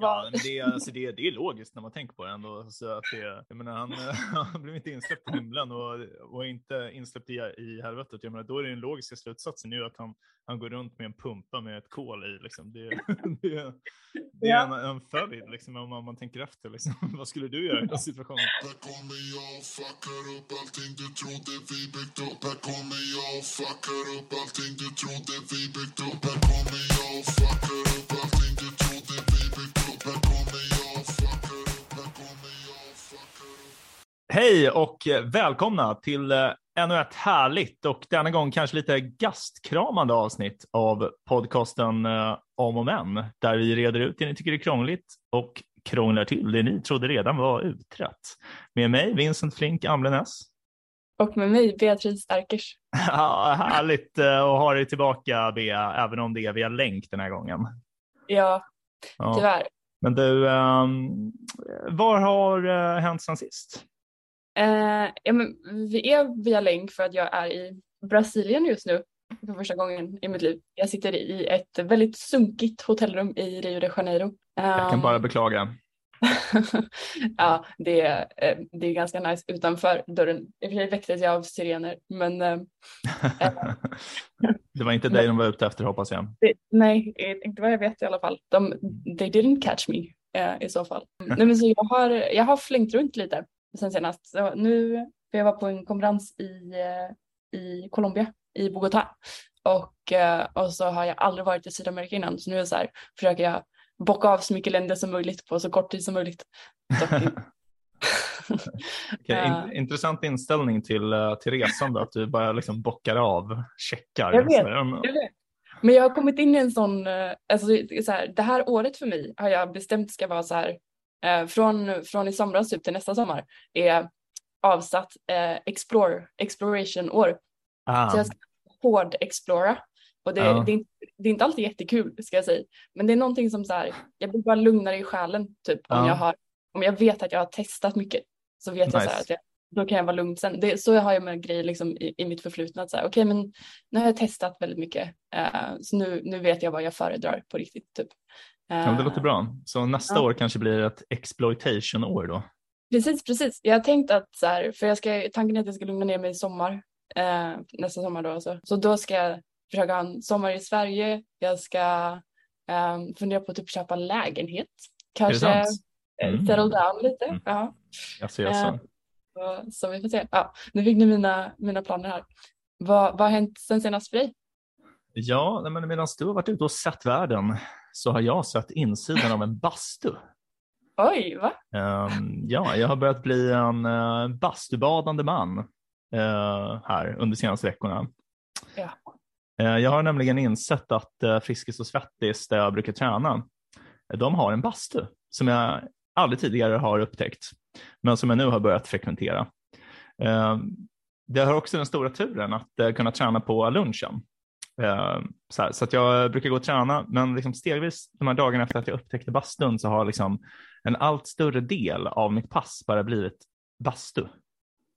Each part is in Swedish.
Ja, men det, alltså det, det är logiskt när man tänker på det ändå. Så att det, jag menar, han, han blev inte insläppt i himlen och, och inte insläppt i, i helvetet. Jag menar, då är det den logiska slutsatsen ju att han, han går runt med en pumpa med ett kol i. Liksom. Det, det, det är en, en följd liksom, om man, man tänker efter. Liksom. Vad skulle du göra i den situationen? Här kommer jag och fuckar upp allting du trodde vi byggt upp Här kommer jag och fuckar upp allting du trodde vi byggt upp Här kommer jag och fuckar Hej och välkomna till eh, ännu ett härligt och denna gång kanske lite gastkramande avsnitt av podcasten eh, Om och Men, där vi reder ut det ni tycker är krångligt och krånglar till det ni trodde redan var utrett. Med mig Vincent Flink Amlenäs. Och med mig Beatrice Erkers. Ja, härligt eh, att ha dig tillbaka Bea, även om det är via länk den här gången. Ja, Ja. tyvärr. Men du, ehm, vad har uh, hänt sen sist? Eh, ja, men vi är via länk för att jag är i Brasilien just nu för första gången i mitt liv. Jag sitter i ett väldigt sunkigt hotellrum i Rio de Janeiro. Jag kan Ehm, bara beklaga. ja, det är, eh, det är ganska nice utanför dörren. I och för sig väcktes jag av sirener, men eh, det var inte dig de var ute efter hoppas jag. det, nej, eh, inte vad jag vet i alla fall. De, they didn't catch me eh, i så fall. Nej, men så jag, har, jag har flängt runt lite sen senast. Så nu, för jag var på en konferens i, i Colombia, i Bogotá. Och, eh, och så har jag aldrig varit i Sydamerika innan, så nu är så här, försöker jag bocka av så mycket länder som möjligt på så kort tid som möjligt. Eh. in, intressant inställning till, eh, till resan då, att du bara liksom bockar av checkar. Jag vet, Jag vet. Men jag har kommit in i en sån, eh, alltså så här, det här året för mig har jag bestämt ska vara så här, eh, från, från i somras typ till nästa sommar är avsatt eh, explore, exploration-år. ah, Så jag ska hård explora. Och det, Ja. det, är inte, det är inte alltid jättekul ska jag säga. Men det är någonting som så här, jag blir bara lugnare i själen typ om, Ja. jag, har, om jag vet att jag har testat mycket. Så vet jag så här Nice. att jag, då kan jag vara lugn sen. Det, så har jag med grejer liksom i, i mitt förflutna. Okej men nu har jag testat väldigt mycket. eh, så nu, nu vet jag vad jag föredrar på riktigt. Typ. Ja, det Eh, låter bra. Så nästa Ja. år kanske blir ett exploitation-år då. Precis, precis. Jag har tänkt att så här, för jag ska, tanken är att jag ska lugna ner mig i sommar, eh, nästa sommar då alltså. Så då ska jag försöka ha en sommar i Sverige. Jag ska eh, fundera på att typ köpa lägenhet. Kanske eh, Mm. settle down lite. Mm. Ja, Jaså, jaså. så, så vi får se. Ja, nu fick ni mina, mina planer här. Vad, vad har hänt sen senast för dig? Ja, men medan du har varit ute och sett världen så har jag sett insidan av en bastu. Oj, va? Ehm, ja, jag har börjat bli en uh, bastubadande man eh, här under de senaste veckorna. Ja. Eh, jag har nämligen insett att uh, Friskis och Svettis, där jag brukar träna, de har en bastu som jag aldrig tidigare har upptäckt, men som jag nu har börjat frekventera. Eh, det har också den stora turen att kunna träna på lunchen. Eh, så, här, så att jag brukar gå och träna, men liksom stegvis de här dagarna efter att jag upptäckte bastun så har liksom en allt större del av mitt pass bara blivit bastu.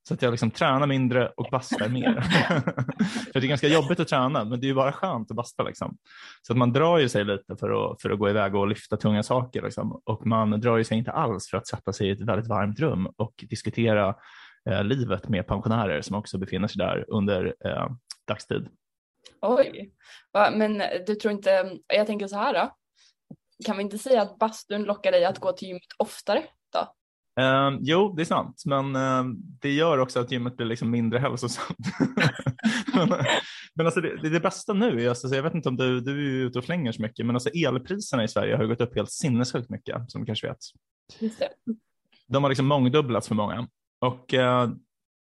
Så att jag liksom tränar mindre och bastar mer. för det är ganska jobbigt att träna, men det är ju bara skönt att basta. Liksom. Så att man drar ju sig lite för att, för att gå iväg och lyfta tunga saker. Liksom. Och man drar ju sig inte alls för att sätta sig i ett väldigt varmt rum och diskutera eh, livet med pensionärer som också befinner sig där under eh, dagstid. Oj, va, men du tror inte, jag tänker så här då. Kan vi inte säga att bastun lockar dig att gå till gymmet oftare då? Eh, jo, det är sant, men eh, det gör också att gymmet blir liksom mindre hälsosamt. men men alltså det, det, det bästa nu är, alltså, jag vet inte om du, du är ute och flänger så mycket, men alltså elpriserna i Sverige har ju gått upp helt sinnessjukt mycket, som du kanske vet. Just det. De har liksom mångdubblats för många. Och eh,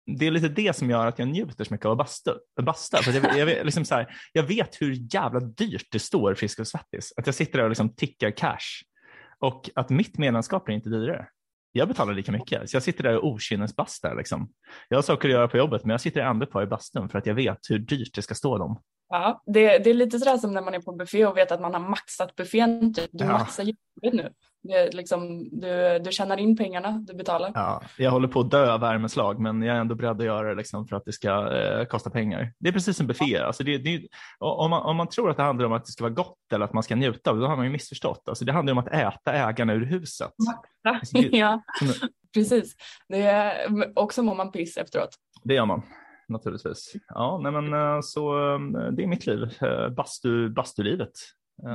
det är lite det som gör att jag njuter så mycket av att basta. basta. För jag, jag, vet- liksom så här, jag vet hur jävla dyrt det står Frisk och Svettis. Att jag sitter där och liksom tickar cash. Och att mitt medlemskap är inte dyrare. Jag betalar lika mycket, så jag sitter där och okynnesbastar. Liksom. Jag har saker att göra på jobbet, men jag sitter ändå kvar i bastun för att jag vet hur dyrt det ska stå dem. Ja, det, det är lite sådär som när man är på buffé och vet att man har maxat buffén. Typ. Du Ja. maxar djupet nu. Det liksom, du, du tjänar in pengarna du betalar. Ja, jag håller på att dö av värmeslag, men jag är ändå beredd att göra det liksom för att det ska eh, kosta pengar. Det är precis som buffé. Alltså det, det, om, man, om man tror att det handlar om att det ska vara gott eller att man ska njuta, då har man ju missförstått. Alltså det handlar om att äta ägarna ur huset. Alltså det- ja, precis. Det är, och så mår man piss efteråt. Det gör man naturligtvis. Ja, nej men eh, så eh, det är mitt liv. Eh, Bastu, bastulivet.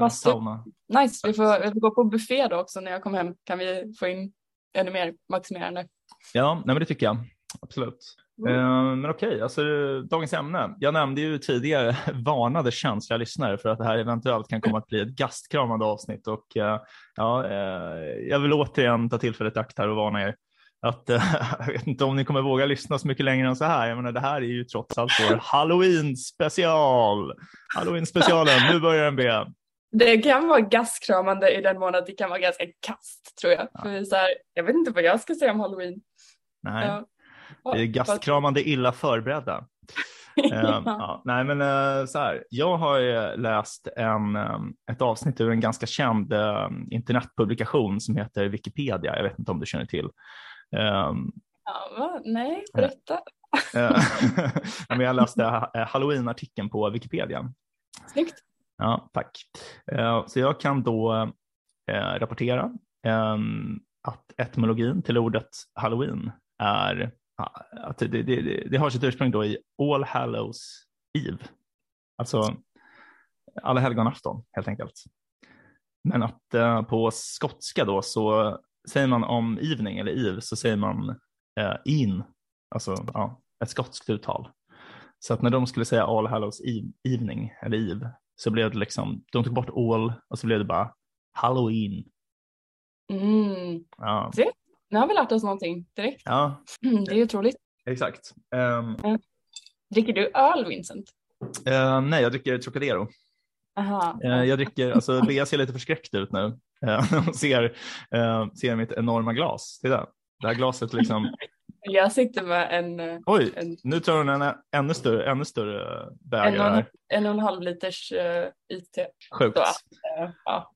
Bastu. Sauna. Nice, vi får, vi får gå på buffé då också när jag kommer hem. Kan vi få in ännu mer maximerande? Ja, nej men det tycker jag. Absolut. Mm. Men okej, alltså dagens ämne. Jag nämnde ju tidigare varnade känsliga lyssnare för att det här eventuellt kan komma att bli ett gastkramande avsnitt och ja, jag vill återigen ta tillfället i akt här och varna er att eh, jag vet inte om ni kommer våga lyssna så mycket längre än så här. Jag menar, det här är ju trots allt vår halloween special. Halloween specialen, nu börjar den be. Det kan vara gastkramande i den mån att det kan vara ganska kast tror jag. För så här, jag vet inte vad jag ska säga om halloween. Nej, Ja. vi är gastkramande illa förberedda. Eh, Ja. ja, nej, men eh, så här. Jag har läst en, ett avsnitt ur en ganska känd internetpublikation som heter Wikipedia. Jag vet inte om du känner till. Um, Ja? Nej, berätta. eh, men jag läste eh, Halloween-artikeln på Wikipedia. Snyggt. Ja, tack. Eh, Så jag kan då eh, rapportera ehm, att etymologin till ordet halloween är att det, det, det, det har sitt ursprung då i All Hallows Eve, alltså alla helgonafton helt enkelt. Men att eh, på skotska då så säger man om evening eller eve så säger man eh, in, alltså ja, ett skotskt uttal. Så att när de skulle säga All Hallows Eve, Evening eller Eve så blev det liksom, de tog bort all och så blev det bara Halloween. Mm. Ja, Nu har vi lärt oss någonting direkt. ja Mm, det är otroligt. exakt. Ehm, Dricker du öl Vincent? eh, nej, jag dricker Trocadero. Aha. Eh, jag dricker, alltså Bea ser lite förskräckt ut nu. Eh, Hon ser, eh, ser mitt enorma glas. Titta, det här glaset liksom, Jag sitter med en, eh, oj, en, nu tar hon en ännu större, ännu större en, bägare och en, här. en och en halv liters uh, IT. Sjukt. Så eh, ja.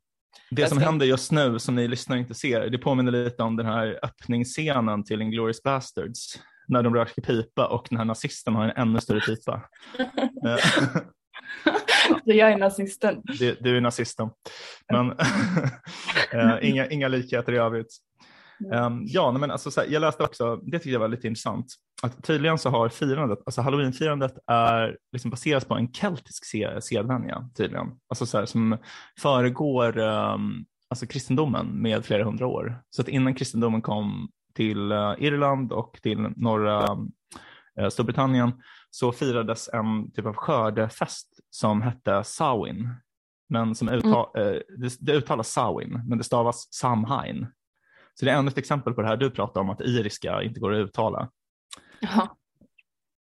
Det som händer just nu som ni lyssnare inte ser, det påminner lite om den här öppningsscenen till Inglourious Bastards när de röker pipa och den här nazisten har en ännu större pipa. Så jag är nazisten. du, du är nazisten. Men eh, inga, inga likheter i övrigt. Um, ja, nej, men alltså, så här, jag läste också, det tyckte jag var lite intressant, att tydligen så har firandet, alltså halloweenfirandet är liksom baseras på en keltisk se- sedvänja tydligen, alltså så här, som föregår um, alltså kristendomen med flera hundra år. Så att innan kristendomen kom till eh, Irland och till norra eh, Storbritannien så firades en typ av skördefest som hette Samhain. Men som uttal, eh, det, det uttalas Samhain, men det stavas Samhain. Så det är ännu ett exempel på det här du pratar om att iriska inte går att uttala.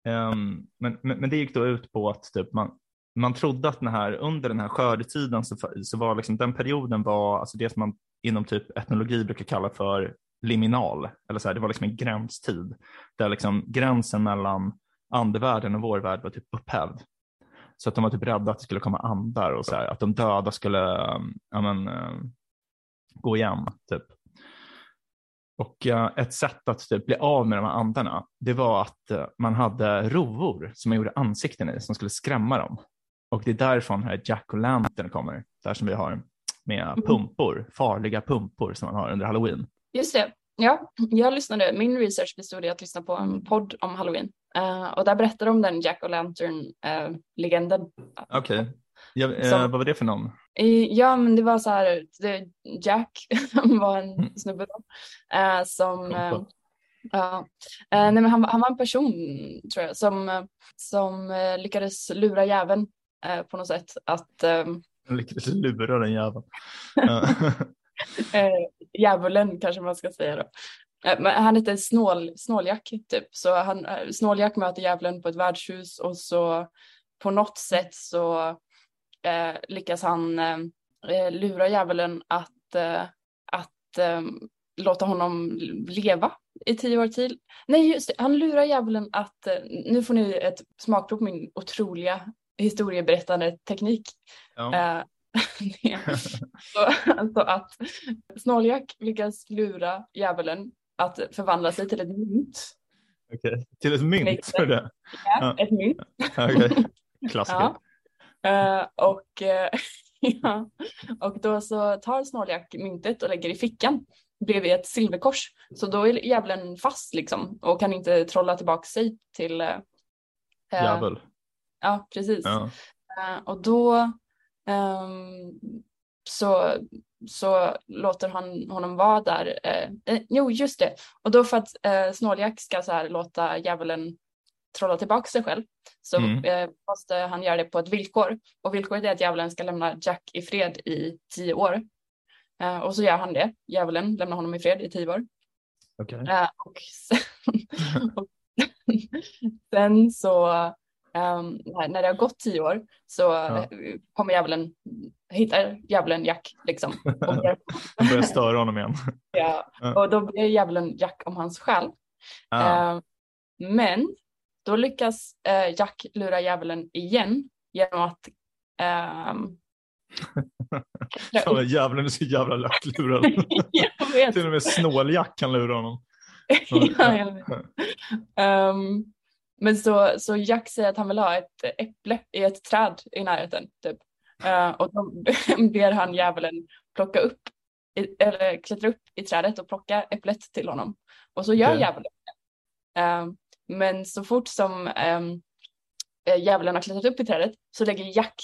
Ehm, men, men, men det gick då ut på att typ man, man trodde att den här, under den här skördetiden så, så var liksom, den perioden var alltså det som man inom typ etnologi brukar kalla för liminal. Eller så här, det var liksom en gränstid där liksom gränsen mellan andevärlden och vår värld var typ upphävd. Så att de var typ rädda att det skulle komma andar och så här, att de döda skulle um, ja, men, eh, gå igen. Typ. Och eh, ett sätt att typ, bli av med de här andarna, det var att eh, man hade rovor som man gjorde ansikten i som skulle skrämma dem. Och det är därifrån här Jack och Lantern kommer, där som vi har med pumpor, farliga pumpor som man har under halloween. Just det. Ja, jag lyssnade, min research bestod i att lyssna på en podd om halloween. Eh, och där berättade de den Jack och Lantern-legenden. Okej, ja, eh, Som- vad var det för någon? Ja, men det var så här, det, Jack var en Mm. snubbe då, eh, som, eh, ja, eh, nej, men han, var- han var en person tror jag som, eh, som eh, lyckades lura jäveln eh, på något sätt att eh, lyckades lura den jäveln. Eh, djävulen kanske man ska säga då. Eh, Men han hette Snål, Snåljack typ, så han, eh, Snåljack möter djävulen på ett värdshus och så på något sätt så eh, lyckas han eh, lura djävulen att, eh, att låta honom leva i tio år till. Nej, just det, han lurar djävulen att, nu får ni ett smakprov på min otroliga historieberättande teknik. ja. Så, alltså att Snåljak lyckas lura djävulen att förvandla sig till ett mynt. Okej, Till ett mynt för det? Ja, Ja. Ett mynt. Okej, Klassiker. Ja. Eh, och, eh, ja. och då så tar Snåljak myntet och lägger i fickan bredvid ett silverkors. Så då är djävulen fast liksom och kan inte trolla tillbaka sig till... eh, eh, Djävul. Ja, precis. Ja. Och då så, så låter han honom vara där. Eh, eh, jo, just det. Och då för att eh, Snåljak ska så här låta djävulen trolla tillbaka sig själv så Mm. eh, måste han göra det på ett villkor. Och villkoret är att djävulen ska lämna Jack i fred i tio år. Eh, och så gör han det. Djävulen lämnar honom i fred i tio år. Okej. Eh, och sen, och sen så ehm, när, när det har gått tio år så Ja. eh, kommer djävulen, hittar djävulen Jack liksom. Och, börjar störa honom igen. ja, och då ber djävulen Jack om hans själ. Ah. Eh, men då lyckas eh, Jack lura djävulen igen genom att ehm, Fan, Djävulen är så jävla lättlurad. Till och med snåljack kan lura honom. ja. Ehm, men så, så Jack säger att han vill ha ett äpple i ett träd i närheten. Typ. Eh, och då ber han djävulen plocka upp, i, eller klättra upp i trädet och plocka äpplet till honom. Och så gör Okej. djävulen det. Ehm, men så fort som um, djävulen har klättrat upp i trädet så lägger Jack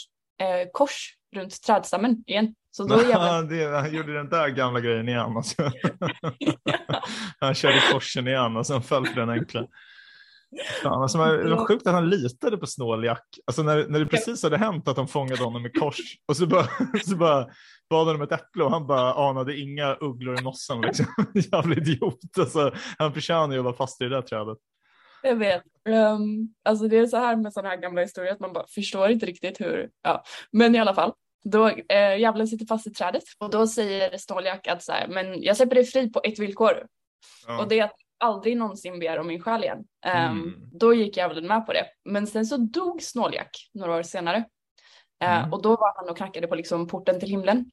eh, kors runt trädstammen igen. Så då djävulen, det, han gjorde den där gamla grejen igen. Alltså. han körde korsen igen och sen föll för den enkla. Fan, alltså, man- det var sjukt att han litade på Snåljack. Alltså när, när det precis hade hänt att de fångade honom med kors och så bara, så bara bad han om ett äpple och han bara anade inga ugglor i mossen. Liksom. Jävla idiot. Alltså, han förtjänar ju att vara fast i det där trädet. Jag vet. Um, alltså det är så här med sådana här gamla historier att man bara förstår inte riktigt hur. Ja. Men i alla fall, då eh, djävulen sitter fast i trädet och då säger Snåljak att så här, men jag släpper dig fri på ett villkor Ja. och det är att aldrig någonsin begär om min själ igen. Um, Mm. Då gick djävulen med på det. Men sen så dog Snåljak några år senare. Eh, Mm. Och då var han och knackade på liksom porten till himlen.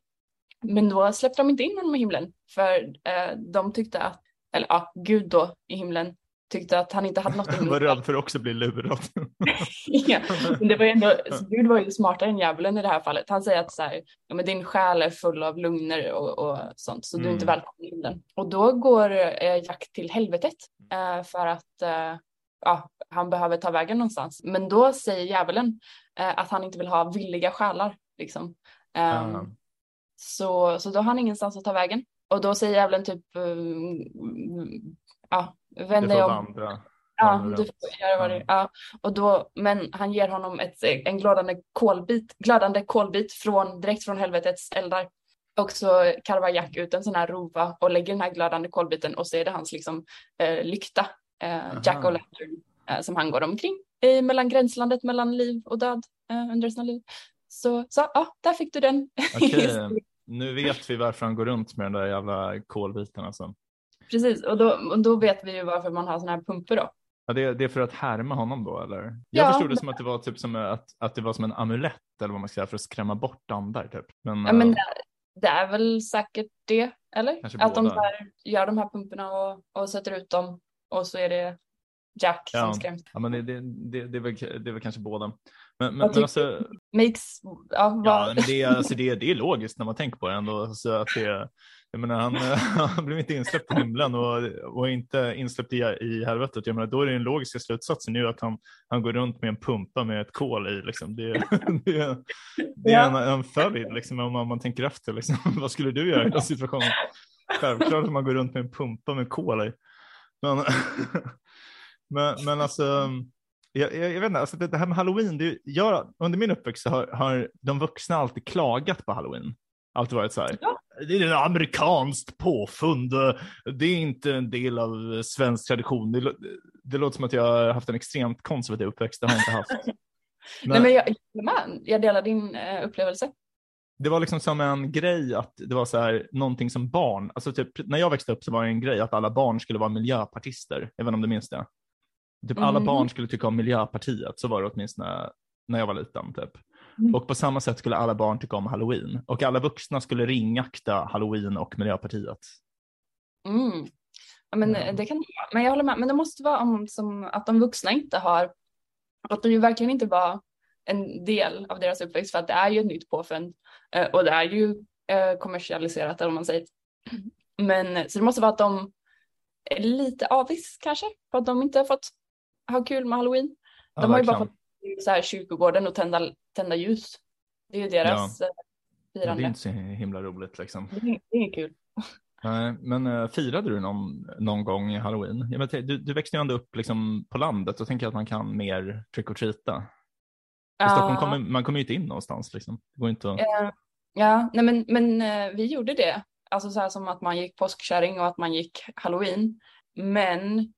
Men då släppte de inte in honom i himlen för eh, de tyckte att, eller ja, Gud då i himlen tyckte att han inte hade något emot var rädd för att också bli lurad. ja, men det var ju ändå, så Gud var ju smartare än djävulen i det här fallet. Han säger att så här, ja, men din själ är full av lugner och, och sånt, så du är inte Mm. välkommen i himlen. Och då går eh, Jack till helvetet eh, för att eh, ja, han behöver ta vägen någonstans. Men då säger djävulen eh, att han inte vill ha villiga själar. Liksom. Ah. så, så då har han ingenstans att ta vägen. Och då säger djävulen typ, um, ja, Du vänd får dig om. vandra. Ja, du får göra vad du... Ja. Och då, men han ger honom ett, en glödande kolbit, glödande kolbit från, direkt från helvetets eldar. Och så karvar Jack ut en sån här rova och lägger den här glödande kolbiten och så är det hans liksom, eh, lykta, eh, Jack och Lantern, eh, som han går omkring i mellan gränslandet mellan liv och död eh, under sina liv. Så, så ja, där fick du den. Okej, nu vet vi varför han går runt med den där jävla kolbiten. Alltså. Precis, och då, och då vet vi ju varför man har såna här pumper då. Ja, det, det är för att härma honom då eller? Jag Ja, förstod det men- som att det var typ som att, att det var som en amulett eller vad man ska säga för att skrämma bort andar typ. Men, Ja, men eh, det, det är väl säkert det, eller? Att de båda. så här, gör de här pumporna och, och sätter ut dem och så är det Jack Ja. som skräms. ja, men det, det, det, det, är väl, det är väl kanske båda. Men, men, men alltså, Makes, ja, ja, men det, är- alltså det, det är logiskt när man tänker på det ändå. Så att det, jag menar, han, han blev inte insläppt i himlen och, och inte insläppt i, i helvetet. Jag menar, då är den logiska slutsatsen ju att han, han går runt med en pumpa med ett kol i. Liksom. Det, det, är- det är en, en följd liksom, om man, man tänker efter. Liksom. Vad skulle du göra i den situationen? Självklart att man går runt med en pumpa med kol i. Men, men, men alltså, jag, jag, jag vet inte, alltså det, det här med halloween, det, jag, under min uppväxt så har, har de vuxna alltid klagat på halloween. Alltid varit så här, Ja. det är ett amerikanskt påfund, eh, det är inte en del av svensk tradition. Det, det låter som att jag har haft en extremt konservativ uppväxt, det har jag inte haft. Nej, men jag, jag delar din eh, upplevelse. det var liksom som en grej att det var så här någonting som barn, alltså typ när jag växte upp så var det en grej att alla barn skulle vara miljöpartister, även om du minns det. Typ alla Mhm. barn skulle tycka om Miljöpartiet, så var det åtminstone när jag var liten. Typ. Mm. Och på samma sätt skulle alla barn tycka om halloween. Och alla vuxna skulle ringakta halloween och Miljöpartiet. Mm. Ja, men Ja. det kan Men jag håller med. Men det måste vara om, som att de vuxna inte har, att de ju verkligen inte var en del av deras uppväxt för att det är ju ett nytt påfund eh, och det är ju eh, kommersialiserat eller vad man säger. Men så det måste vara att de är lite avis kanske för att de inte har fått ha kul med halloween. Ja, De har ju bara fått så här kyrkogården och tända, tända ljus. Det är ju deras ja. Ja, firande. det är inte så himla roligt liksom. Det är, det är kul. Men uh, firade du någon, någon gång i halloween? Jag vet, du, du växte ju ändå upp liksom, på landet och tänker att man kan mer trick or treata. I Stockholm kommer, man kommer ju inte in någonstans. Liksom. Det går inte att... Eh, Ja, nej men, men eh, vi gjorde det. Alltså så här som att man gick påskkärring och att man gick halloween. Men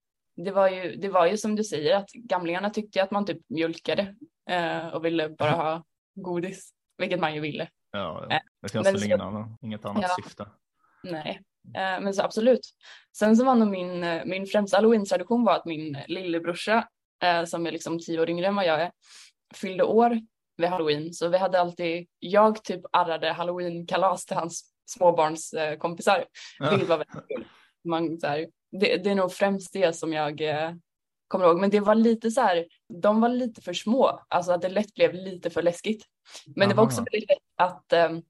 det var ju, det var ju som du säger att gamlingarna tyckte att man typ mjölkade eh, och ville bara ha godis, vilket man ju ville. Ja, Eh, det finns men väl ingen annan, inget annat Ja. syfte. Nej, eh, men så absolut. Sen så var nog min, eh, min främsta halloween-tradition var att min lillebrorsa, eh, som är liksom tio år yngre än vad jag är, fyllde år vid halloween. Så vi hade alltid, jag typ arrade halloween-kalas till hans småbarnskompisar, Ja. vilket var väldigt kul. Man, så här, det, det är nog främst det som jag eh, kommer ihåg, men det var lite så här, de var lite för små, alltså att det lätt blev lite för läskigt. Men det var Aha. också väldigt lätt att ehm,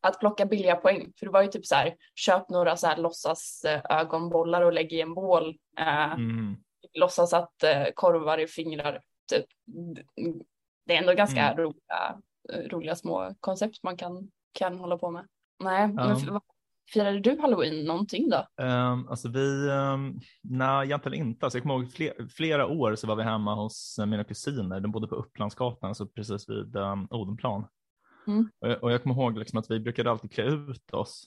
att plocka billiga poäng. För det var ju typ så här, köp några så här låtsas eh, ögonbollar och lägg i en bål. Eh, Mm. Låtsas att eh, korvar i fingrar. Typ. Det är ändå ganska Mm. roliga, eh, roliga små koncept man kan, kan hålla på med. Nej, Ja. men firade du halloween någonting då? Um, alltså vi, um, nej egentligen inte. Alltså jag kommer ihåg fler, flera år så var vi hemma hos eh, mina kusiner. De bodde på Upplandsgatan, så precis vid um, Odenplan. Mm. Och, jag- och jag kommer ihåg liksom att vi brukade alltid klä ut oss.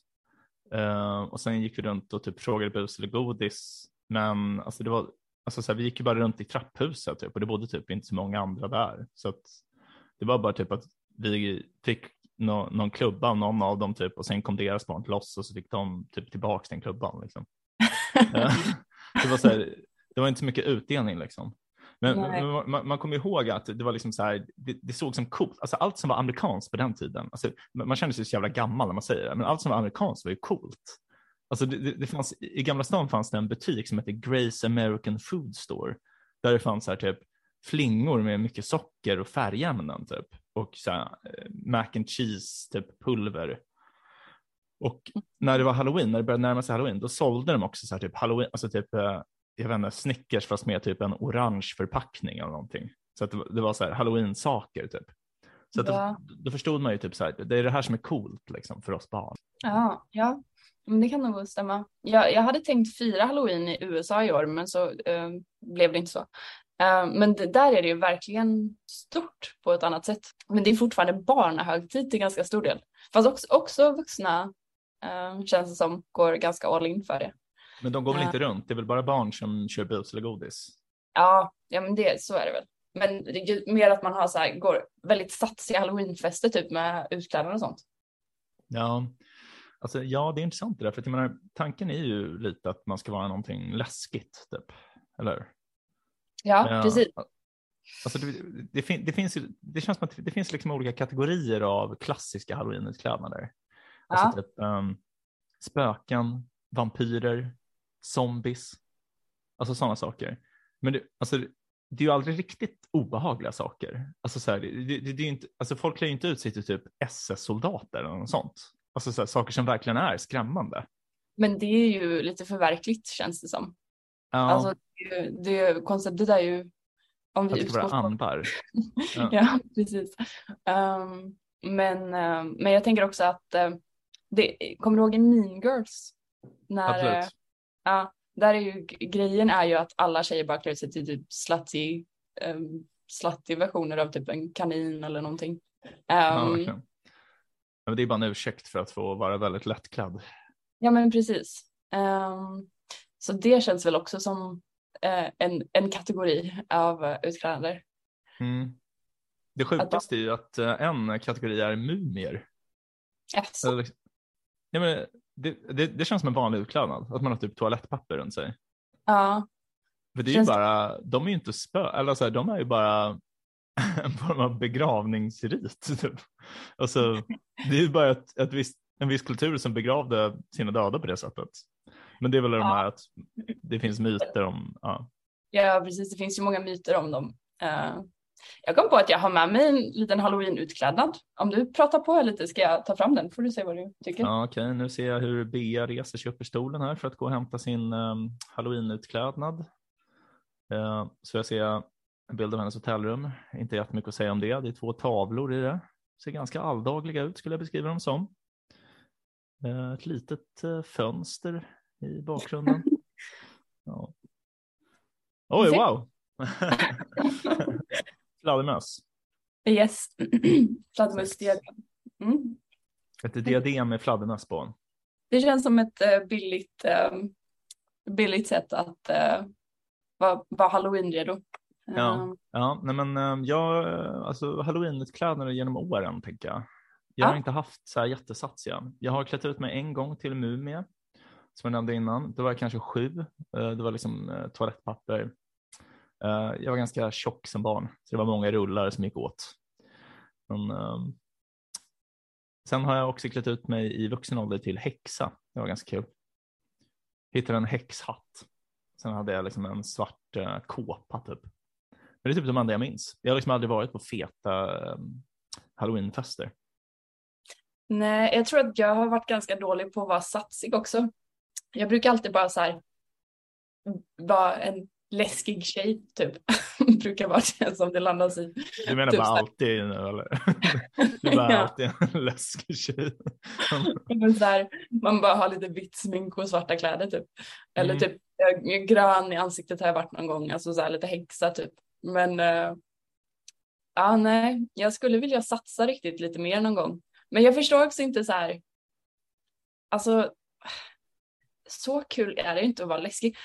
Eh, och sen gick vi runt och typ frågade bus eller godis. Men alltså det var, alltså så här, vi gick ju bara runt i trapphuset typ, och det bodde typ inte så många andra där. Så att det var bara typ att vi fick nå, någon klubba av någon av dem typ och sen kom deras barn till oss och så fick de typ tillbaks den klubban. Liksom. Eh, det, var så här, det var inte så mycket utdelning liksom. Men, man, man kommer ihåg att det var liksom så här, det, det såg som coolt, alltså allt som var amerikanskt på den tiden, alltså, man känner sig så jävla gammal när man säger det, men allt som var amerikanskt var ju coolt. Alltså det, det, det fanns, I Gamla stan fanns det en butik som hette Grace American Food Store, där det fanns så här typ flingor med mycket socker och färgämnen typ, och så här, eh, mac and cheese typ pulver. Och när det var halloween, när det började närma sig halloween, då sålde de också så här typ halloween, alltså typ eh, jag vet inte, Snickers fast med typ en orange förpackning eller någonting. Så att det, var- så här halloween-saker typ. Så att Ja. då, då förstod man ju typ så här, det är det här som är coolt liksom för oss barn. Ja, ja. Men det kan nog stämma. Jag, jag hade tänkt fira halloween i USA i år, men så eh, blev det inte så. Eh, men det, där är det ju verkligen stort på ett annat sätt. Men det är fortfarande barnahögtid till ganska stor del. Fast också, också vuxna eh, känns det som går ganska all in för det. Men de går väl Ja. inte runt, det är väl bara barn som kör bus eller godis. Ja, ja men det, så är det väl. Men det mer att man har så här, går väldigt satsiga halloweenfester typ med utklädnad och sånt. Ja, alltså, ja det är intressant det där, för att jag menar, tanken är ju lite att man ska vara någonting läskigt typ, eller? Ja, Ja, precis. Alltså det, det, fin, det, finns det känns som att det finns liksom olika kategorier av klassiska halloweenutklädnader. Alltså typ ehm, spöken, vampyrer, zombies, alltså sådana saker. Men det, alltså, det är ju aldrig riktigt obehagliga saker. Alltså, så här, det, det, det är inte, alltså folk klär ju inte ut sig till typ SS-soldater eller något sånt. Alltså så här, saker som verkligen är skrämmande. Men det är ju lite förverkligt känns det som. Ja, Alltså det, det konceptet är ju om vi att det ska vara andar. Ja, precis. Ehm, men, ehm, men jag tänker också att uh, det, kommer du ihåg i Mean Girls? När, eh, Absolut. ja, där är ju grejen är ju att alla tjejer bara klär sig till typ slutty, um, slutty versioner av typ en kanin eller någonting. Ja, verkligen. Ja, men det är bara en ursäkt för att få vara väldigt lättklädd. Ja, men precis. Ehm, så det känns väl också som eh, en, en kategori av uh, utklädnader. Mm. Det sjukaste är ju att eh, en kategori är mumier. Yes. Eller liksom- Ja, men det, det, det känns som en vanlig utklädnad, att man har typ toalettpapper runt sig. Ja, För det är Känns- ju bara, de är ju inte spö, eller så här, de är ju bara en form av begravningsrit. Typ. Alltså, det är ju bara ett, ett visst, en viss kultur som begravde sina döda på det sättet. Men det är väl de här att det finns myter om, ja. Ja, precis. Det finns ju många myter om dem. Uh, jag kom på att jag har med mig en liten halloween-utklädnad. Om du pratar på lite ska jag ta fram den får du se vad du tycker. Ja, Okej, okay. nu ser jag hur Bea reser sig upp i stolen här för att gå och hämta sin um, halloween-utklädnad. Uh, så jag ser en bild av hennes hotellrum. Inte jättemycket att säga om det. Det är två tavlor i det. Ser ganska alldagliga ut skulle jag beskriva dem som. Uh, ett litet fönster i bakgrunden. Ja. Oj, wow! Fladdermöss. Yes, fladdermössdiadem. Mm. Ett diadem med fladdermöss på. Det känns som ett uh, billigt, uh, billigt sätt att uh, vara var halloween-redo. Ja, ja nej men jag, alltså halloween-utklädnader genom åren tänker jag. Jag har inte haft så här jättesatsiga. Jag har klätt ut mig en gång till mumie som jag nämnde innan. Då var jag kanske sju. Eh, det var liksom eh, toalettpapper, eh, jag var ganska tjock som barn, så det var många rullar som gick åt. Men, ehm, sen har jag också klätt ut mig i vuxen ålder till häxa. Det var ganska kul. Hittade en häxhatt. Sen hade jag liksom en svart kåpa typ. Men det är typ de enda jag minns. Jag har liksom aldrig varit på feta ehm, halloweenfester. Nej, jag tror att jag har varit ganska dålig på att vara satsig också. Jag brukar alltid bara så här vara en läskig tjej typ. Brukar vara det som det landas i. Du menar typ bara alltid nu eller? Du bara ja. alltid en läskig tjej. så här, man bara har lite vitt smink och svarta kläder typ. Eller mm. typ grön i ansiktet har jag varit någon gång, alltså så här, lite häxa typ. Men uh, ja, nej, jag skulle vilja satsa riktigt lite mer någon gång. Men jag förstår också inte så här. Alltså, så kul är det inte att vara läskig.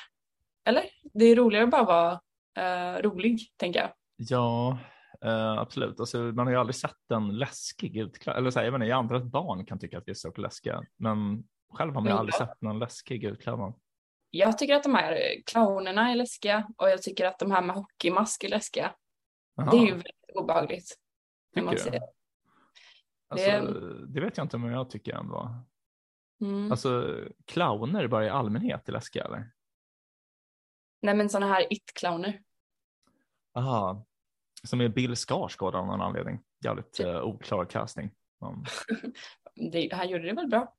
Eller? Det är roligare att bara vara uh, rolig, tänker jag. Ja, uh, absolut. Alltså, man har ju aldrig sett en läskig utklädd. Eller så här, jag, menar, jag antar att barn kan tycka att vi är så läskiga, men själv har man ju aldrig sett någon läskig utklädnad. Jag tycker att de här clownerna är läskiga och jag tycker att de här med hockeymask är läskiga. Aha. Det är ju väldigt obehagligt. Tycker man du? Alltså, det... det... vet jag inte om jag tycker ändå. Mm. Alltså clowner bara i allmänhet är läskiga eller? Nej men sådana här it-clowner. Aha, som är Bill Skarsgård av någon anledning. Jävligt typ. uh, oklar casting. Um. det, han gjorde det väl bra.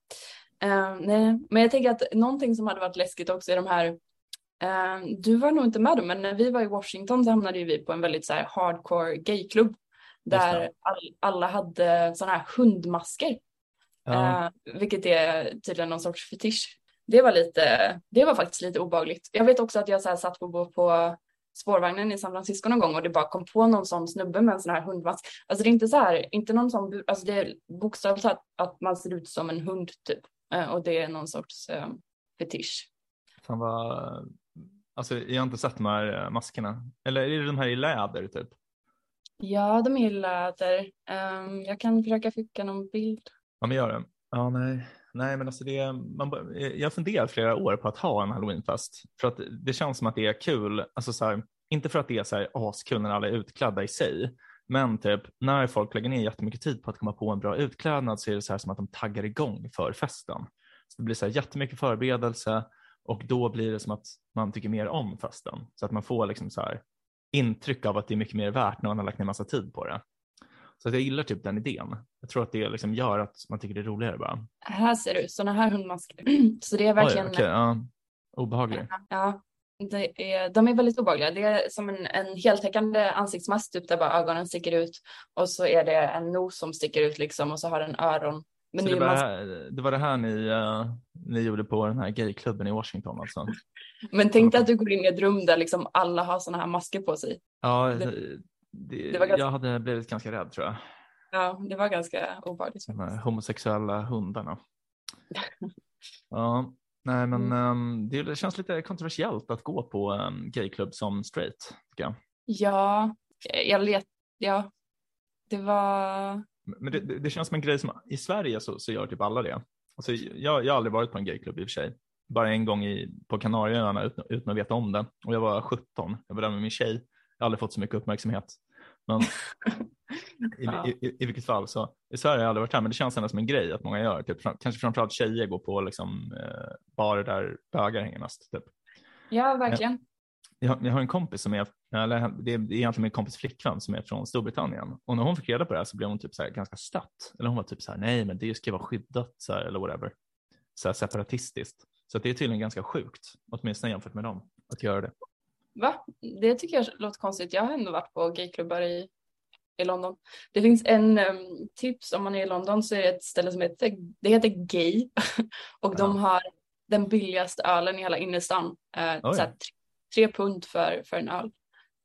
Uh, nej, men jag tänker att någonting som hade varit läskigt också är de här uh, du var nog inte med då, men när vi var i Washington så hamnade vi på en väldigt så här hardcore gayklubb där all, alla hade sådana här hundmasker. Ja. Uh, vilket är tydligen någon sorts fetisch det var lite, det var faktiskt lite obagligt. Jag vet också att jag så här satt på, på spårvagnen i San Francisco någon gång och det bara kom på någon sån snubbe med en sån här hundmask. Alltså det är inte så här, inte någon sån, alltså det är bokstavligt att, att man ser ut som en hund typ. Eh, och det är någon sorts uh, fetisch. Fan vad, alltså jag har inte sett de här maskerna. Eller är det de här i läder typ? Ja, de är i läder. Um, jag kan försöka skicka någon bild. Ja, men gör det. Ja, nej. Nej, men alltså det, man, eh, jag har funderat flera år på att ha en halloweenfest för att det känns som att det är kul. Alltså så här, inte för att det är så här askul när alla är utklädda i sig, men typ när folk lägger ner jättemycket tid på att komma på en bra utklädnad så är det så här som att de taggar igång för festen. Så det blir så här jättemycket förberedelse och då blir det som att man tycker mer om festen så att man får liksom så här intryck av att det är mycket mer värt när man har lagt ner massa tid på det. Så jag gillar typ den idén. Jag tror att det liksom gör att man tycker det är roligare bara. Här ser du sådana här hundmasker. Så det är verkligen. Oj, okay, ja. Obehaglig. Ja, det är, de är väldigt obehagliga. Det är som en, en heltäckande ansiktsmask typ där bara ögonen sticker ut och så är det en nos som sticker ut liksom och så har den öron. Men det, var, det var det här ni, uh, ni gjorde på den här gayklubben i Washington alltså? Men tänk dig att du går in i ett rum där liksom alla har sådana här masker på sig. Ja, det, det, det ganska... Jag hade blivit ganska rädd tror jag. Ja, det var ganska obehagligt. De här homosexuella hundarna. ja, nej men mm. um, det känns lite kontroversiellt att gå på en gayklubb som straight. Jag. Ja, jag let, ja, det var. Men det, det, känns som en grej som i Sverige så, så gör typ alla det. Alltså, jag, jag har aldrig varit på en gayklubb i och för sig. Bara en gång i, på Kanarieöarna utan, utan att veta om det. Och jag var 17. Jag var där med min tjej. Jag har aldrig fått så mycket uppmärksamhet. Men i, Ja. i, i, i vilket fall så, i Sverige har jag aldrig varit här, men det känns ändå som en grej att många gör. Typ, fram, kanske framförallt tjejer går på liksom, eh, barer där bögar hänger mest. Typ. Ja, verkligen. Jag, har- jag har en kompis som är, eller det är, egentligen min kompis flickvän som är från Storbritannien. Och när hon fick reda på det här så blev hon typ så här ganska stött. Eller hon var typ så här, nej men det ska vara skyddat så här, eller whatever. Så här separatistiskt. Så det är tydligen ganska sjukt, åtminstone jämfört med dem, att göra det. Va? Det tycker jag låter konstigt. Jag har ändå varit på gayklubbar i, i London. Det finns en em, tips om man är i London så är det ett ställe som heter, det heter Gay och de Ja. har den billigaste ölen i hela innerstan. Uh, Oj. så här, tre, tre pund för, för en öl.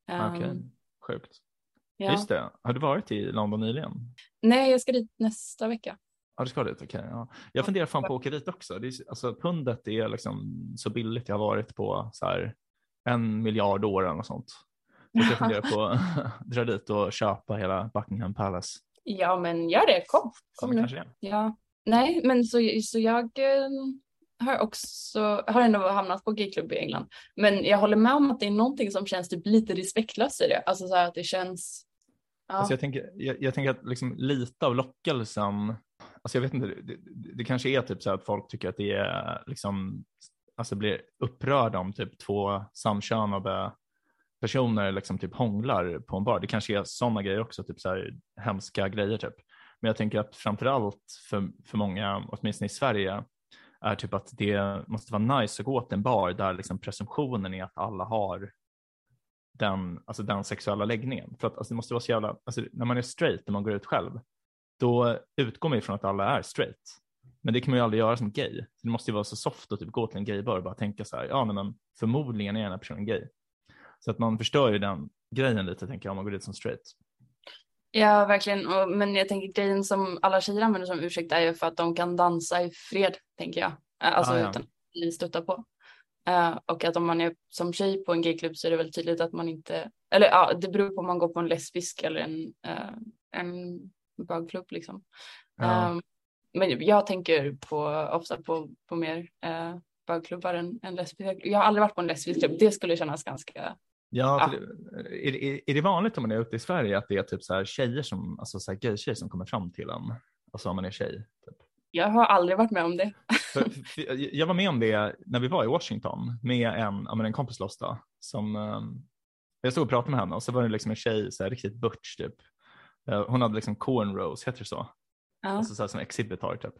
Em, Okej, sjukt. ja. Just det, har du varit i London nyligen? Nej, jag ska dit nästa vecka. Ja, du ska dit, okej. ja. Jag funderar fan på att åka dit också. Det är, alltså, pundet är liksom så billigt jag har varit på så här, en miljard år eller något sånt. Så att jag funderar på att dra dit och köpa hela Buckingham Palace. Ja, men gör det. Kom. Kom nu. det. Ja. Nej, men så, så jag eh, har också, har ändå hamnat på gayklubb i England. Men jag håller med om att det är någonting som känns typ lite respektlöst i det. Alltså så här att det känns, ja. Alltså jag, tänker, jag, jag tänker att liksom lite av lockelsen, alltså jag vet inte, det, det, det kanske är typ så att folk tycker att det är liksom, alltså blir upprörda om typ två samkönade personer liksom typ hånglar på en bar. Det kanske är sådana grejer också, typ så här hemska grejer typ. Men jag tänker att framförallt för, för många, åtminstone i Sverige, är typ att det måste vara nice att gå till en bar där liksom presumtionen är att alla har den, alltså den sexuella läggningen. För att alltså, det måste vara så jävla, alltså, när man är straight, när man går ut själv, då utgår man ifrån att alla är straight. Men det kan man ju aldrig göra som gay. Det måste ju vara så soft att typ gå till en gaybar och bara tänka så här, ja men förmodligen är den här personen gay. Så att man förstör ju den grejen lite tänker jag om man går dit som straight. ja verkligen. Och, men jag tänker grejen som alla tjejer använder som ursäkt är ju för att de kan dansa i fred, tänker jag. Alltså Ah, ja. utan att bli stötta på. Eh, och att om man är som tjej på en gayklubb så är det väl tydligt att man inte, eller ja, det beror på om man går på en lesbisk eller en, eh, en bögklubb liksom. Ja. Um, men jag tänker på, ofta på, på mer uh, bögklubbar än, än lesbiska. Jag har aldrig varit på en lesbisk klubb. Det skulle kännas ganska... Ja, det, är, är, är det vanligt om man är ute i Sverige att det är typ så här tjejer som, alltså så här gay-tjejer som kommer fram till en, alltså om man är tjej? Typ. Jag har aldrig varit med om det. För, för, jag var med om det när vi var i Washington med en, ja, men en kompis loss då, som um, jag stod och pratade med henne och så var det liksom en tjej, så här, riktigt butch typ. Eh, hon hade liksom cornrows, heter det så? Ja. Alltså så här, som exhibit har typ.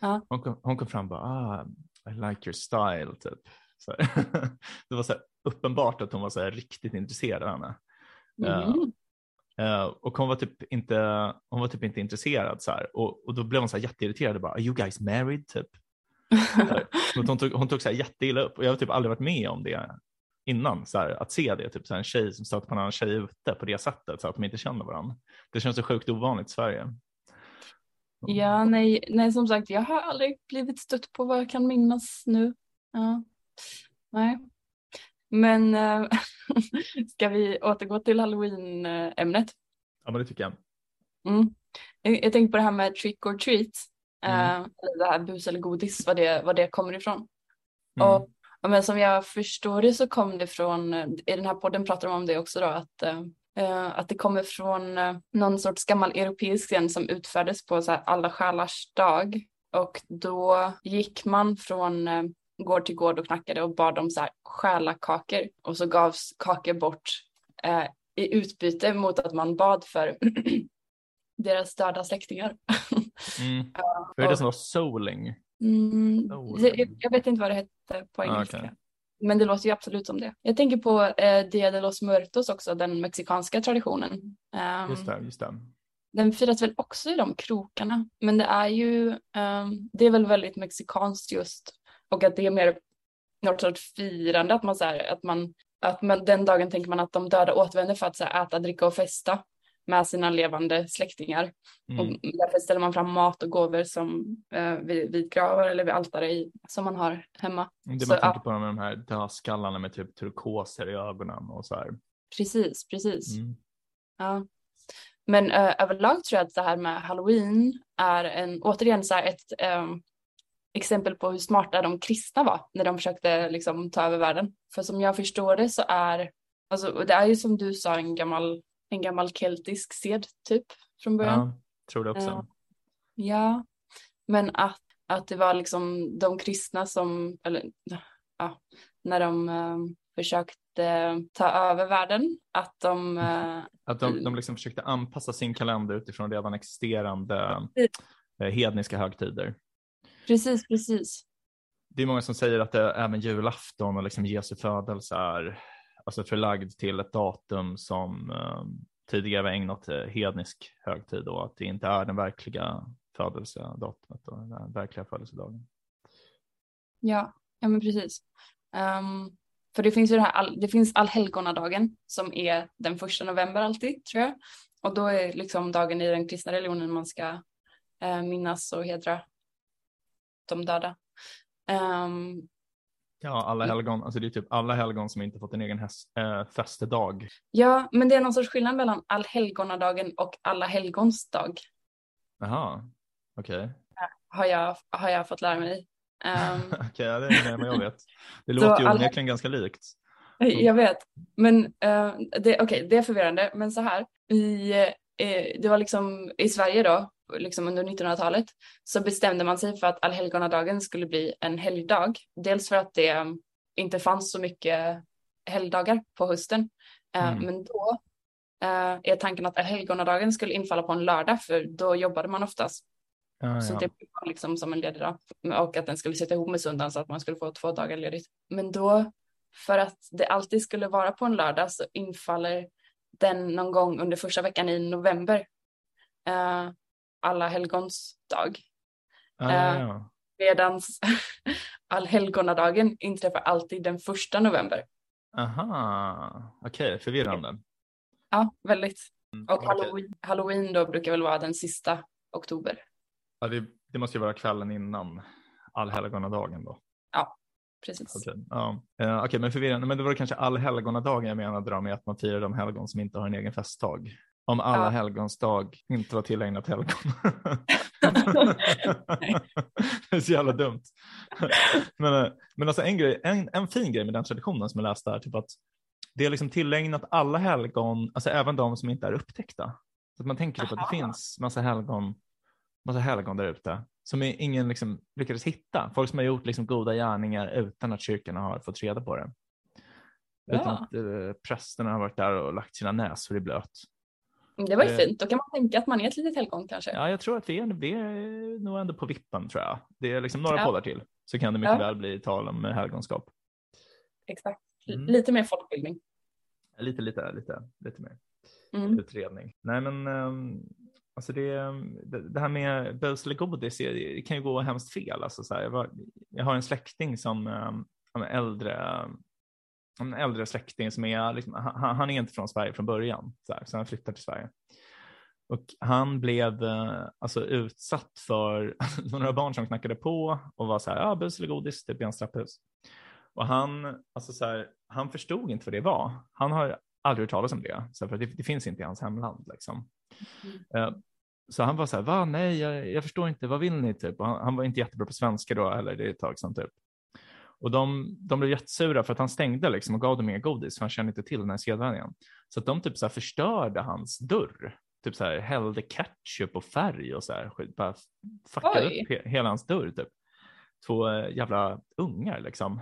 Ja. Hon, kom, hon kom fram och bara, ah, I like your style typ. Så det var så här, uppenbart att hon var så här, riktigt intresserad av henne. Ja. Mhm. Eh, och hon var typ inte, hon var typ inte intresserad så här. Och, och då blev hon så här jätteirriterad och bara, are you guys married typ? Hon tog, hon tog så här jätteilla upp och jag har typ aldrig varit med om det innan, så här, att se det, typ så här, en tjej som stöter på en annan tjej ute på det sättet, så att de inte känner varandra. Det känns så sjukt ovanligt i Sverige. Ja, nej, nej, som sagt, jag har aldrig blivit stött på vad jag kan minnas nu. Ja. Nej. Men äh, ska vi återgå till halloween-ämnet? Ja, men det tycker jag. Mm. Jag, jag tänkte på det här med trick or treat. Mm. Eh, eller det här bus eller godis, vad det, vad det kommer ifrån. Mm. Och, ja, men som jag förstår det så kom det från, i den här podden pratar de om det också då, att, eh, att det kommer från eh, någon sorts gammal europeisk scen som utfördes på så alla själars dag. Och då gick man från eh, gård till gård och knackade och bad om så här själakakor. Och så gavs kakor bort eh, i utbyte mot att man bad för deras döda släktingar. Mm. Är det som var souling? Mm, det, ja. jag vet inte vad det hette på Ah, engelska. Men det låter ju absolut som det. Jag tänker på eh, Dia de los Muertos också, den mexikanska traditionen. Ehm, Just det, just det. Den firas väl också i de krokarna. Men det är ju, ehm, det är väl väldigt mexikanskt just. Och att det är mer något sorts firande, att man, så här, att man, att man den dagen tänker man att de döda återvänder för att så här, äta, dricka och festa med sina levande släktingar. Mm. Och därför ställer man fram mat och gåvor som eh, vid, vid gravar eller vid altare i, som man har hemma. Det Så, man tänker på med de här dödskallarna med typ turkoser i ögonen och så här. Precis, precis. Mm. Ja. Men eh, överlag tror jag att det här med halloween är en, återigen så här ett ehm, exempel på hur smarta de kristna var när de försökte liksom ta över världen. För som jag förstår det så är, alltså det är ju som du sa en gammal en gammal keltisk sed typ från början. Ja, tror det också. Ja. Ja, men att, att det var liksom de kristna som, eller ja, när de eh, försökte ta över världen, att de, eh, Att de, de liksom försökte anpassa sin kalender utifrån redan existerande eh, hedniska högtider. precis, precis. Det är många som säger att det, även julafton och liksom Jesu födelse är alltså förlagd till ett datum som eh, tidigare var ägnat till hednisk högtid och att det inte är den verkliga födelsedatumet och den verkliga födelsedagen. Ja, ja men precis. Um, för det finns ju det här, all, det finns allhelgonadagen som är den första november alltid, tror jag. Och då är liksom dagen i den kristna religionen man ska eh, minnas och hedra de döda. Um, Ja, alla helgon, alltså det är typ alla helgon som inte fått en egen häst, äh, festedag. ja, men det är någon sorts skillnad mellan allhelgonadagen och alla helgons dag, Jaha, okej. har jag, har jag fått lära mig. Ehm, Okej, ja, det är vad jag vet. Det låter ju onekligen ganska likt. Jag vet, men uh, det, okej, det är förvirrande. Men så här, i, eh, det var liksom i Sverige då, liksom under 1900-talet, så bestämde man sig för att allhelgonadagen skulle bli en helgdag. Dels för att det eh, inte fanns så mycket helgdagar på hösten. Eh, Mm. Men då eh, är tanken att allhelgonadagen skulle infalla på en lördag, för då jobbade man oftast. Ja, Så ja. det var liksom som en ledig dag. Och att den skulle sitta ihop med söndagen så att man skulle få två dagar ledigt. Men då, för att det alltid skulle vara på en lördag så infaller den någon gång under första veckan i november. Uh, alla helgons dag. Ja, ja, ja. Medan allhelgonadagen inträffar alltid den första november. Aha, okej, förvirrande. Ja, väldigt. Och Okej. halloween, halloween då brukar väl vara den sista oktober. Ja, det, det måste ju vara kvällen innan allhelgonadagen då. Precis. Okej, ja. Eh, okej, men förvirrande. Men det var kanske allhelgonadagen jag menade då med att man firar de helgon som inte har en egen festdag. Om alla Ja. helgons dag inte var tillägnat helgon. det är så jävla dumt. men, eh, men alltså en, grej, en, en fin grej med den traditionen som jag läste är typ att det är liksom tillägnat alla helgon, alltså även de som inte är upptäckta. Så man tänker typ att det finns massa helgon, massa helgon där ute som ingen liksom lyckades hitta. Folk som har gjort liksom goda gärningar utan att kyrkan har fått reda på det. Utan Ja. att eh, prästerna har varit där och lagt sina näsor i blöt. Det var ju Eh. fint. Då kan man tänka att man är ett litet helgon kanske. Ja, jag tror att vi är, vi är nog ändå på vippen tror jag. Det är liksom några Ja. poddar till så kan det mycket Ja. väl bli tal om helgonskap. Exakt. Mm. Lite mer folkbildning. Lite, lite, lite, lite mer Mm. utredning. Nej, men um, alltså det, det, det här med bus eller godis det, kan ju gå hemskt fel. Alltså, så här, jag, var, jag har en släkting som en äldre en äldre släkting som är, liksom, han, han är inte från Sverige från början, så, här, så han flyttar till Sverige. Och han blev eh, alltså utsatt för några barn som knackade på och var så här, ja, bus eller godis, typ i hans trapphus. Och han, alltså så här, han förstod inte vad det var. Han har aldrig hört talas om det, så här, för det, det finns inte i hans hemland. Liksom. Eh, så han var så här, va, nej, jag, jag förstår inte, vad vill ni? Typ. Han, han var inte jättebra på svenska då, eller det är ett tag sedan typ. Och de, de blev jättesura för att han stängde liksom och gav dem mer godis, för han kände inte till den här sedvänjan. Så att de typ så här förstörde hans dörr. Typ så här hällde ketchup och färg och så här, skit, bara fuckade Oj. upp he, hela hans dörr typ. Två eh, jävla ungar liksom.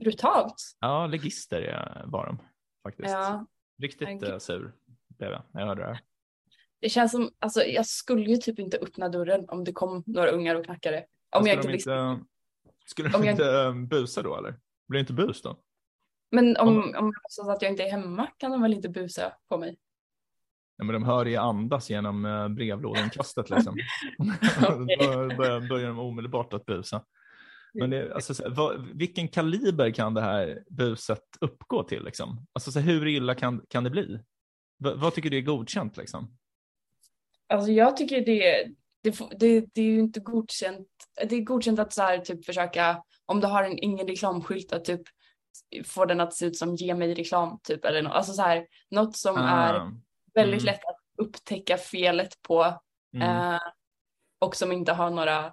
Brutalt. Ja, legister eh, var de faktiskt. Ja. Riktigt eh, sur blev jag när jag hörde det här. Det känns som, alltså jag skulle ju typ inte öppna dörren om det kom några ungar och knackade. Om Skulle jag inte inte, skulle de jag- inte eh, busa då eller? Blir det inte bus då? Men om, om- om jag låtsas att jag inte är hemma kan de väl inte busa på mig? Ja, men de hör det andas genom eh, brevlådeinkastet liksom. Då börjar, de omedelbart att busa. Men det, alltså, så vad, vilken kaliber kan det här buset uppgå till? Liksom? Alltså, så hur illa kan, kan det bli? V, vad tycker du är godkänt? Liksom? Alltså jag tycker det, det, det, det är ju inte godkänt. Det är godkänt att så här typ försöka, om du har en ingen reklamskylt att typ få den att se ut som ge mig reklam typ eller något. Alltså så här, något som är Ah, väldigt mm. lätt att upptäcka felet på mm. eh, och som inte har några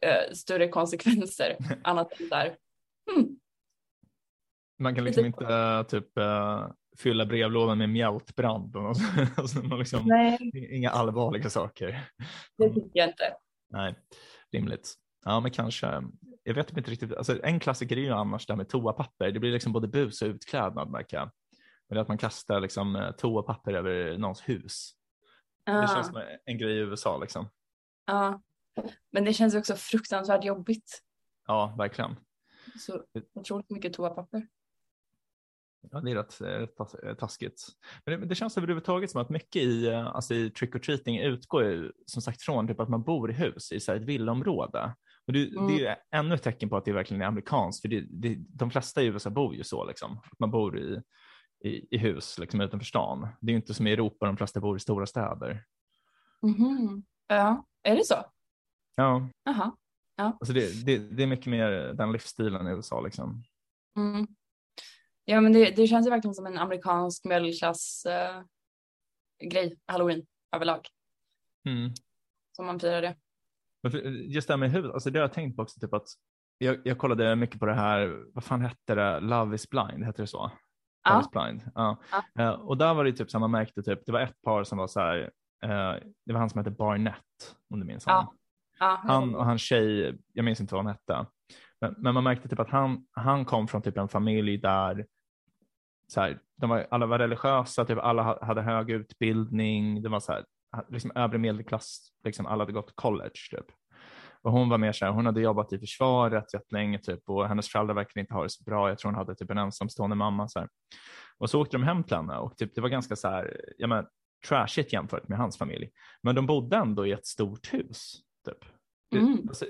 eh, större konsekvenser annat än där. Hmm, Man kan liksom inte eh, typ eh, fylla brevlådan med mjältbrand. Och alltså, liksom, inga allvarliga saker. det tycker jag inte. Nej, rimligt. Ja, men kanske. Jag vet inte riktigt. Alltså, en klassiker är ju annars det här med toapapper. Det blir liksom både bus och utklädnad märker jag. Det att man kastar liksom eh, toapapper över någons hus. Det Ah, känns som en grej i USA liksom. ja. Men det känns också fruktansvärt jobbigt. Ja, verkligen. Så otroligt mycket toapapper. Ja, det är rätt, eh, eh, taskigt. Men det, det känns överhuvudtaget som att mycket i, eh, alltså i trick or treating utgår ju som sagt från typ att man bor i hus i så här ett villaområde. Och det, Mm. det är ju ännu ett tecken på att det verkligen är amerikanskt, för det, det, de flesta i USA bor ju så, liksom. man bor i, i, i hus liksom, utanför stan. Det är ju inte som i Europa, de flesta bor i stora städer. Mhm. Ja, är det så? Ja, Jaha. alltså det, det, det är mycket mer den livsstilen i USA. Liksom. Mm. Ja, men det, det känns ju verkligen som en amerikansk medelklass eh, grej, halloween överlag, Mm. som man firar det. Just det här med hus, alltså det har jag tänkt på också, typ att jag, jag kollade mycket på det här, vad fan hette det, Love is blind, hette det så? Love Ja. is blind. Ja. Ja. Eh, och där var det typ så här, man märkte typ, det var ett par som var så här, eh, det var han som hette Barnett, om du minns honom. Ja, Han och hans tjej, jag minns inte vad han hette, men, men man märkte typ att han, han kom från typ en familj där så här, de var, alla var religiösa, typ alla ha- hade hög utbildning, det var så här, liksom övre medelklass, liksom alla hade gått college typ. Och hon var mer så här, hon hade jobbat i försvaret jättelänge typ och hennes föräldrar verkligen inte ha det så bra. Jag tror hon hade typ en ensamstående mamma så här. Och så åkte de hem till henne och typ, det var ganska så här, ja men trashigt jämfört med hans familj. Men de bodde ändå i ett stort hus. Typ. Det, Mm. alltså,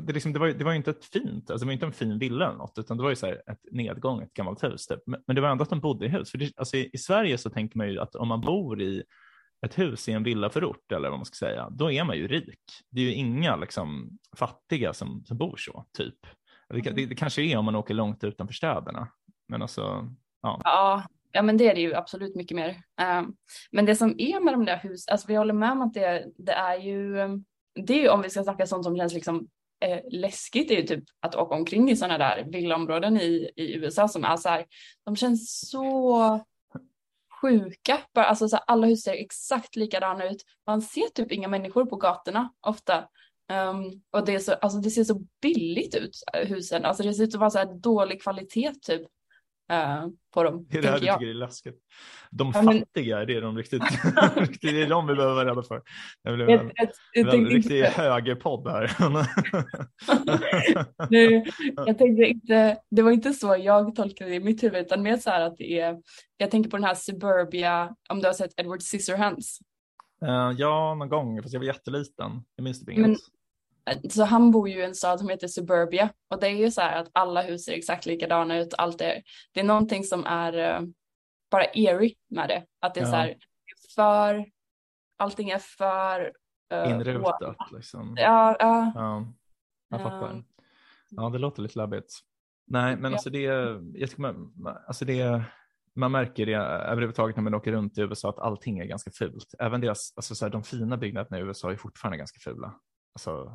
det, liksom, det, var, ju- det var ju inte ett fint, alltså det var inte en fin villa eller något, utan det var ju så här ett nedgånget gammalt hus. Typ. Men, men det var ändå att de bodde i hus. För det, alltså, i, I Sverige så tänker man ju att om man bor i ett hus i en villaförort eller vad man ska säga, då är man ju rik. Det är ju inga liksom, fattiga som, som bor så, typ. Det, det, det kanske är om man åker långt utanför städerna. Men alltså, Ja, ja, men det är det ju absolut mycket mer. Um, men det som är med de där husen, alltså vi håller med om att det, det är ju, det är ju om vi ska snacka sånt som känns liksom eh, läskigt, är ju typ att åka omkring i sådana där villaområden i, i USA som är så här, de känns så sjuka. Bara, alltså så här, alla hus ser exakt likadana ut. Man ser typ inga människor på gatorna ofta. Um, och det, är så, alltså det ser så billigt ut, eh, husen. Alltså det ser ut att vara så här dålig kvalitet typ eh, på dem. det är det här du jag. tycker är läskigt. De Ja, men- fattiga, det är de riktigt, det är de vi behöver vara rädda för. Det Jag, en, jag, jag, en riktig inte, högerpodd här. nu, jag tänkte inte, det var inte så jag tolkade det i mitt huvud, utan mer så här att det är, jag tänker på den här Suburbia, om du har sett Edward Scissorhands. Eh, ja, någon gång, fast jag var jätteliten. Jag minns typ Men- inget. Så han bor ju i en stad som heter Suburbia och det är ju så här att alla hus ser exakt likadana ut. Allt är, det är någonting som är eh, bara eerie med det. Att det är Ja. så här, för, allting är för... eh, å- Inrutat liksom. Ja, ja. Ja, jag fattar. Ja. Det låter lite labbigt. Nej, men Ja. alltså det, jag tycker man- alltså det, man märker det överhuvudtaget när man åker runt i USA att allting är ganska fult. Även deras, alltså så här, de fina byggnaderna i USA är fortfarande ganska fula. Alltså,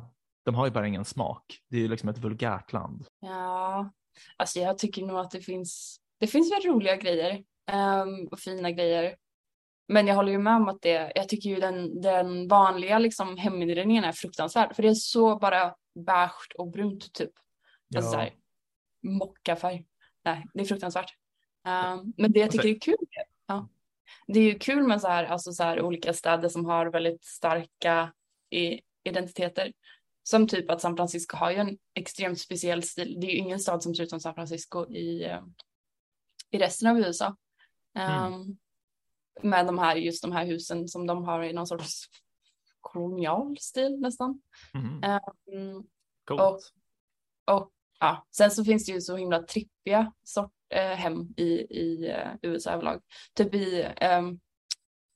de har ju bara ingen smak. Det är ju liksom ett vulgärt land. Ja, alltså jag tycker nog att det finns, det finns väl roliga grejer ehm, och fina grejer. Men jag håller ju med om att det, jag tycker ju den, den vanliga liksom heminredningen är fruktansvärd. För det är så bara beige och brunt typ. Alltså Ja. så här, mockafärg. Nej, det är fruktansvärt. Ehm, men det jag Alltså- tycker är kul, ja. Det är ju kul med så här, alltså så här olika städer som har väldigt starka i, identiteter. Som typ att San Francisco har ju en extremt speciell stil. Det är ju ingen stad som ser ut som San Francisco i, eh, i resten av USA. Mm. Ehm, med de här, just de här husen som de har i någon sorts kolonial stil nästan. Mm, Coolt. och- och ja, sen så finns det ju så himla trippiga sort, eh, hem i, i eh, USA överlag. Typ i, ehm,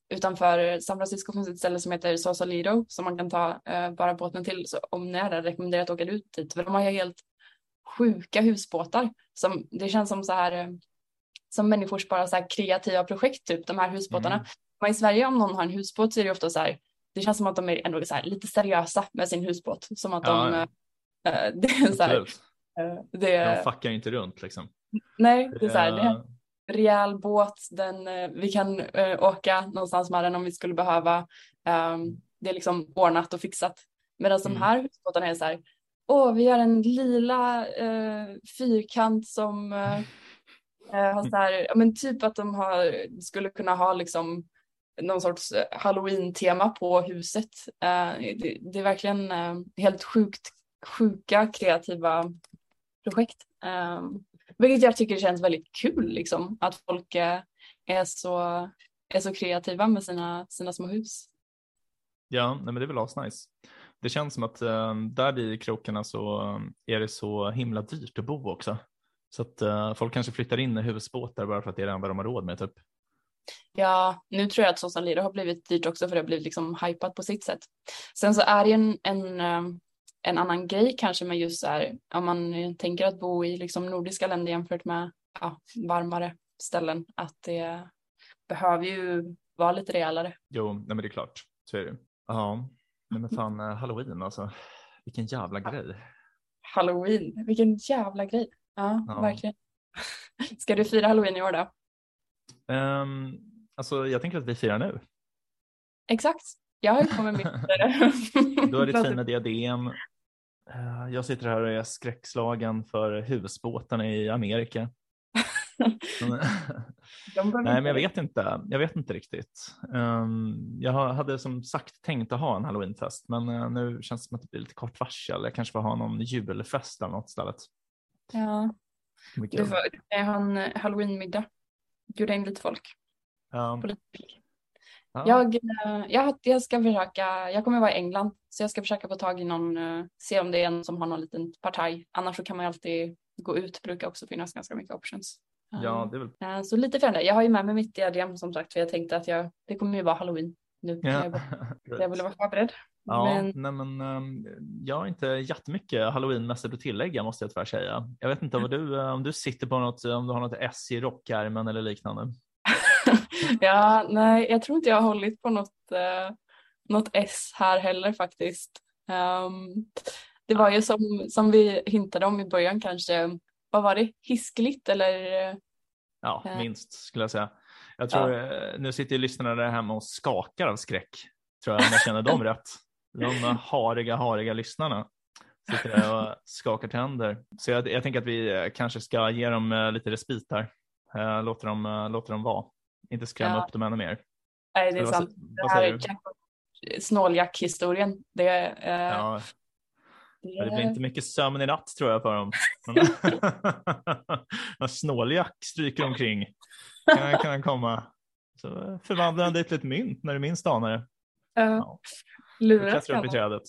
utanför San Francisco finns ett ställe som heter Sausalito som man kan ta eh, bara båten till. Så om ni är där rekommenderar jag att åka ut dit. För de har ju helt sjuka husbåtar. Som, det känns som så här eh, som människors bara så här kreativa projekt typ, de här husbåtarna. Mm. Men i Sverige om någon har en husbåt så är det ofta så här, det känns som att de är ändå så här, lite seriösa med sin husbåt. Som att Ja, de, eh, det är så här, eh, det De fuckar inte runt liksom. nej, det är så här, det, rejäl båt. Den, eh, vi kan eh, åka någonstans med den om vi skulle behöva. Um, det är liksom ordnat och fixat. Medan Mm. de här båtarna är så här, åh, vi har en lila eh, fyrkant som har så här, ja men typ att de har, skulle kunna ha liksom någon sorts halloween-tema på huset. Det, det är verkligen helt sjukt, sjuka kreativa projekt. Vilket jag tycker känns väldigt kul liksom, att folk eh, är, så, är så kreativa med sina, sina små hus. Ja, nej, men det är väl asnice. Det känns som att eh, där i krokarna så eh, är det så himla dyrt att bo också. Så att eh, folk kanske flyttar in i husbåtar bara för att det är det enda de har råd med typ. Ja, nu tror jag att Sosan Lira har blivit dyrt också för det har blivit liksom hypat på sitt sätt. Sen så är det en, en, eh, en annan grej kanske med just så här, om man tänker att bo i liksom nordiska länder jämfört med ja, varmare ställen, att det behöver ju vara lite rejälare. Jo, nej men det är klart. Så är det. Ja, nej men fan eh, halloween alltså. Vilken jävla grej. Halloween, vilken jävla grej. Ja, Ja. verkligen. Ska du fira halloween i år då? Um, alltså jag tänker att vi firar nu. Exakt. Jag har ju kommit mitt Då är det fina diadem. Eh, Jag sitter här och är skräckslagen för husbåtarna i Amerika. Nej, men jag vet inte. Jag vet inte riktigt. Um, jag hade som sagt tänkt att ha en halloweenfest, men eh, nu känns det som att det blir lite kort varsel. Jag kanske får ha någon julfest eller något istället. Ja, du får har en halloweenmiddag. Bjuda in lite folk. Ja, ja. Jag, eh, jag, jag ska försöka, jag kommer vara i England, så jag ska försöka få tag i någon, eh, se om det är en som har någon liten partaj. Annars så kan man ju alltid gå ut, brukar också finnas ganska mycket options. ja, det är väl Eh, Så lite firande. Jag har ju med mig mitt diadem som sagt, för jag tänkte att jag, det kommer ju vara halloween nu. Ja. Jag, jag ville vara förberedd. Ja, Men nej men ehm, jag har inte jättemycket halloweenmässigt att tillägga måste jag tyvärr säga. Jag vet inte vad du, eh, om du sitter på något, om du har något S i rockärmen eller liknande. Ja, nej, jag tror inte jag har hållit på något, eh, något S här heller faktiskt. Ehm, det var ju som, som vi hintade om i början kanske, vad var det, hiskligt eller? eh, Ja, Ja. minst skulle jag säga. Jag tror, eh, nu sitter ju lyssnarna där hemma och skakar av skräck, tror jag, om jag känner dem rätt. De eh, hariga, hariga lyssnarna sitter där och skakar tänder. Så jag, jag tänker att vi eh, kanske ska ge dem eh, lite respit här. Eh, Låter dem, eh, låter dem vara. Inte skrämma Ja. upp dem ännu mer. Nej, det är Eller vad, sant. sä- Det vad här är snåljack-historien. Det, eh, Ja, det, det blir inte mycket sömn i natt tror jag för dem. Snåljack stryker omkring. Kan, kan han komma. Så förvandlar han dig till ett mynt när du minst anar det. Ja. Lurat upp i trädet.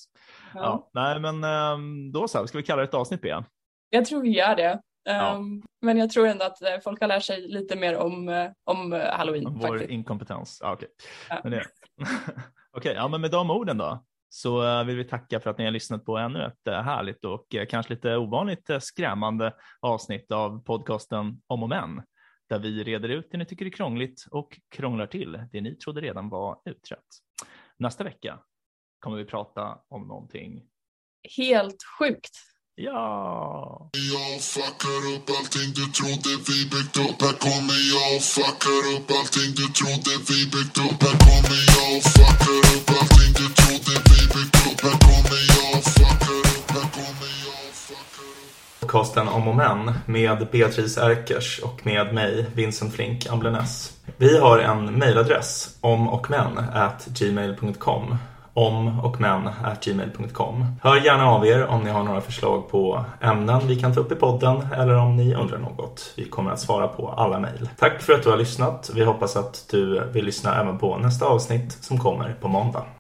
Ja. Ja. Nej, men ehm, då så. Ska vi kalla det ett avsnitt B? Jag tror vi gör det. Ja. Ehm, Men jag tror ändå att eh, folk har lärt sig lite mer om, eh, om eh, halloween. Om vår inkompetens. Ja, okej. Ja. Men det- Okej, ja, men med de orden då så vill vi tacka för att ni har lyssnat på ännu ett härligt och kanske lite ovanligt skrämmande avsnitt av podcasten Om och Men, där vi reder ut det ni tycker är krångligt och krånglar till det ni trodde redan var utrett. Nästa vecka kommer vi prata om någonting. Helt sjukt. Ja, Jag fuckar upp allting du trodde vi byggt upp. Här kommer jag och fuckar upp allting du trodde vi byggt upp. Här kommer jag och fuckar upp allting du trodde vi byggt upp. Här kommer jag och fuckar upp Här kommer jag och fuckar upp. Podcasten Om och Men med Beatrice Erkers och med mig, Vincent Flink Amblenäs. Vi har en mejladress, gmail.com om och men gmail.com. Hör gärna av er om ni har några förslag på ämnen vi kan ta upp i podden eller om ni undrar något. Vi kommer att svara på alla mejl. Tack för att du har lyssnat. Vi hoppas att du vill lyssna även på nästa avsnitt som kommer på måndag.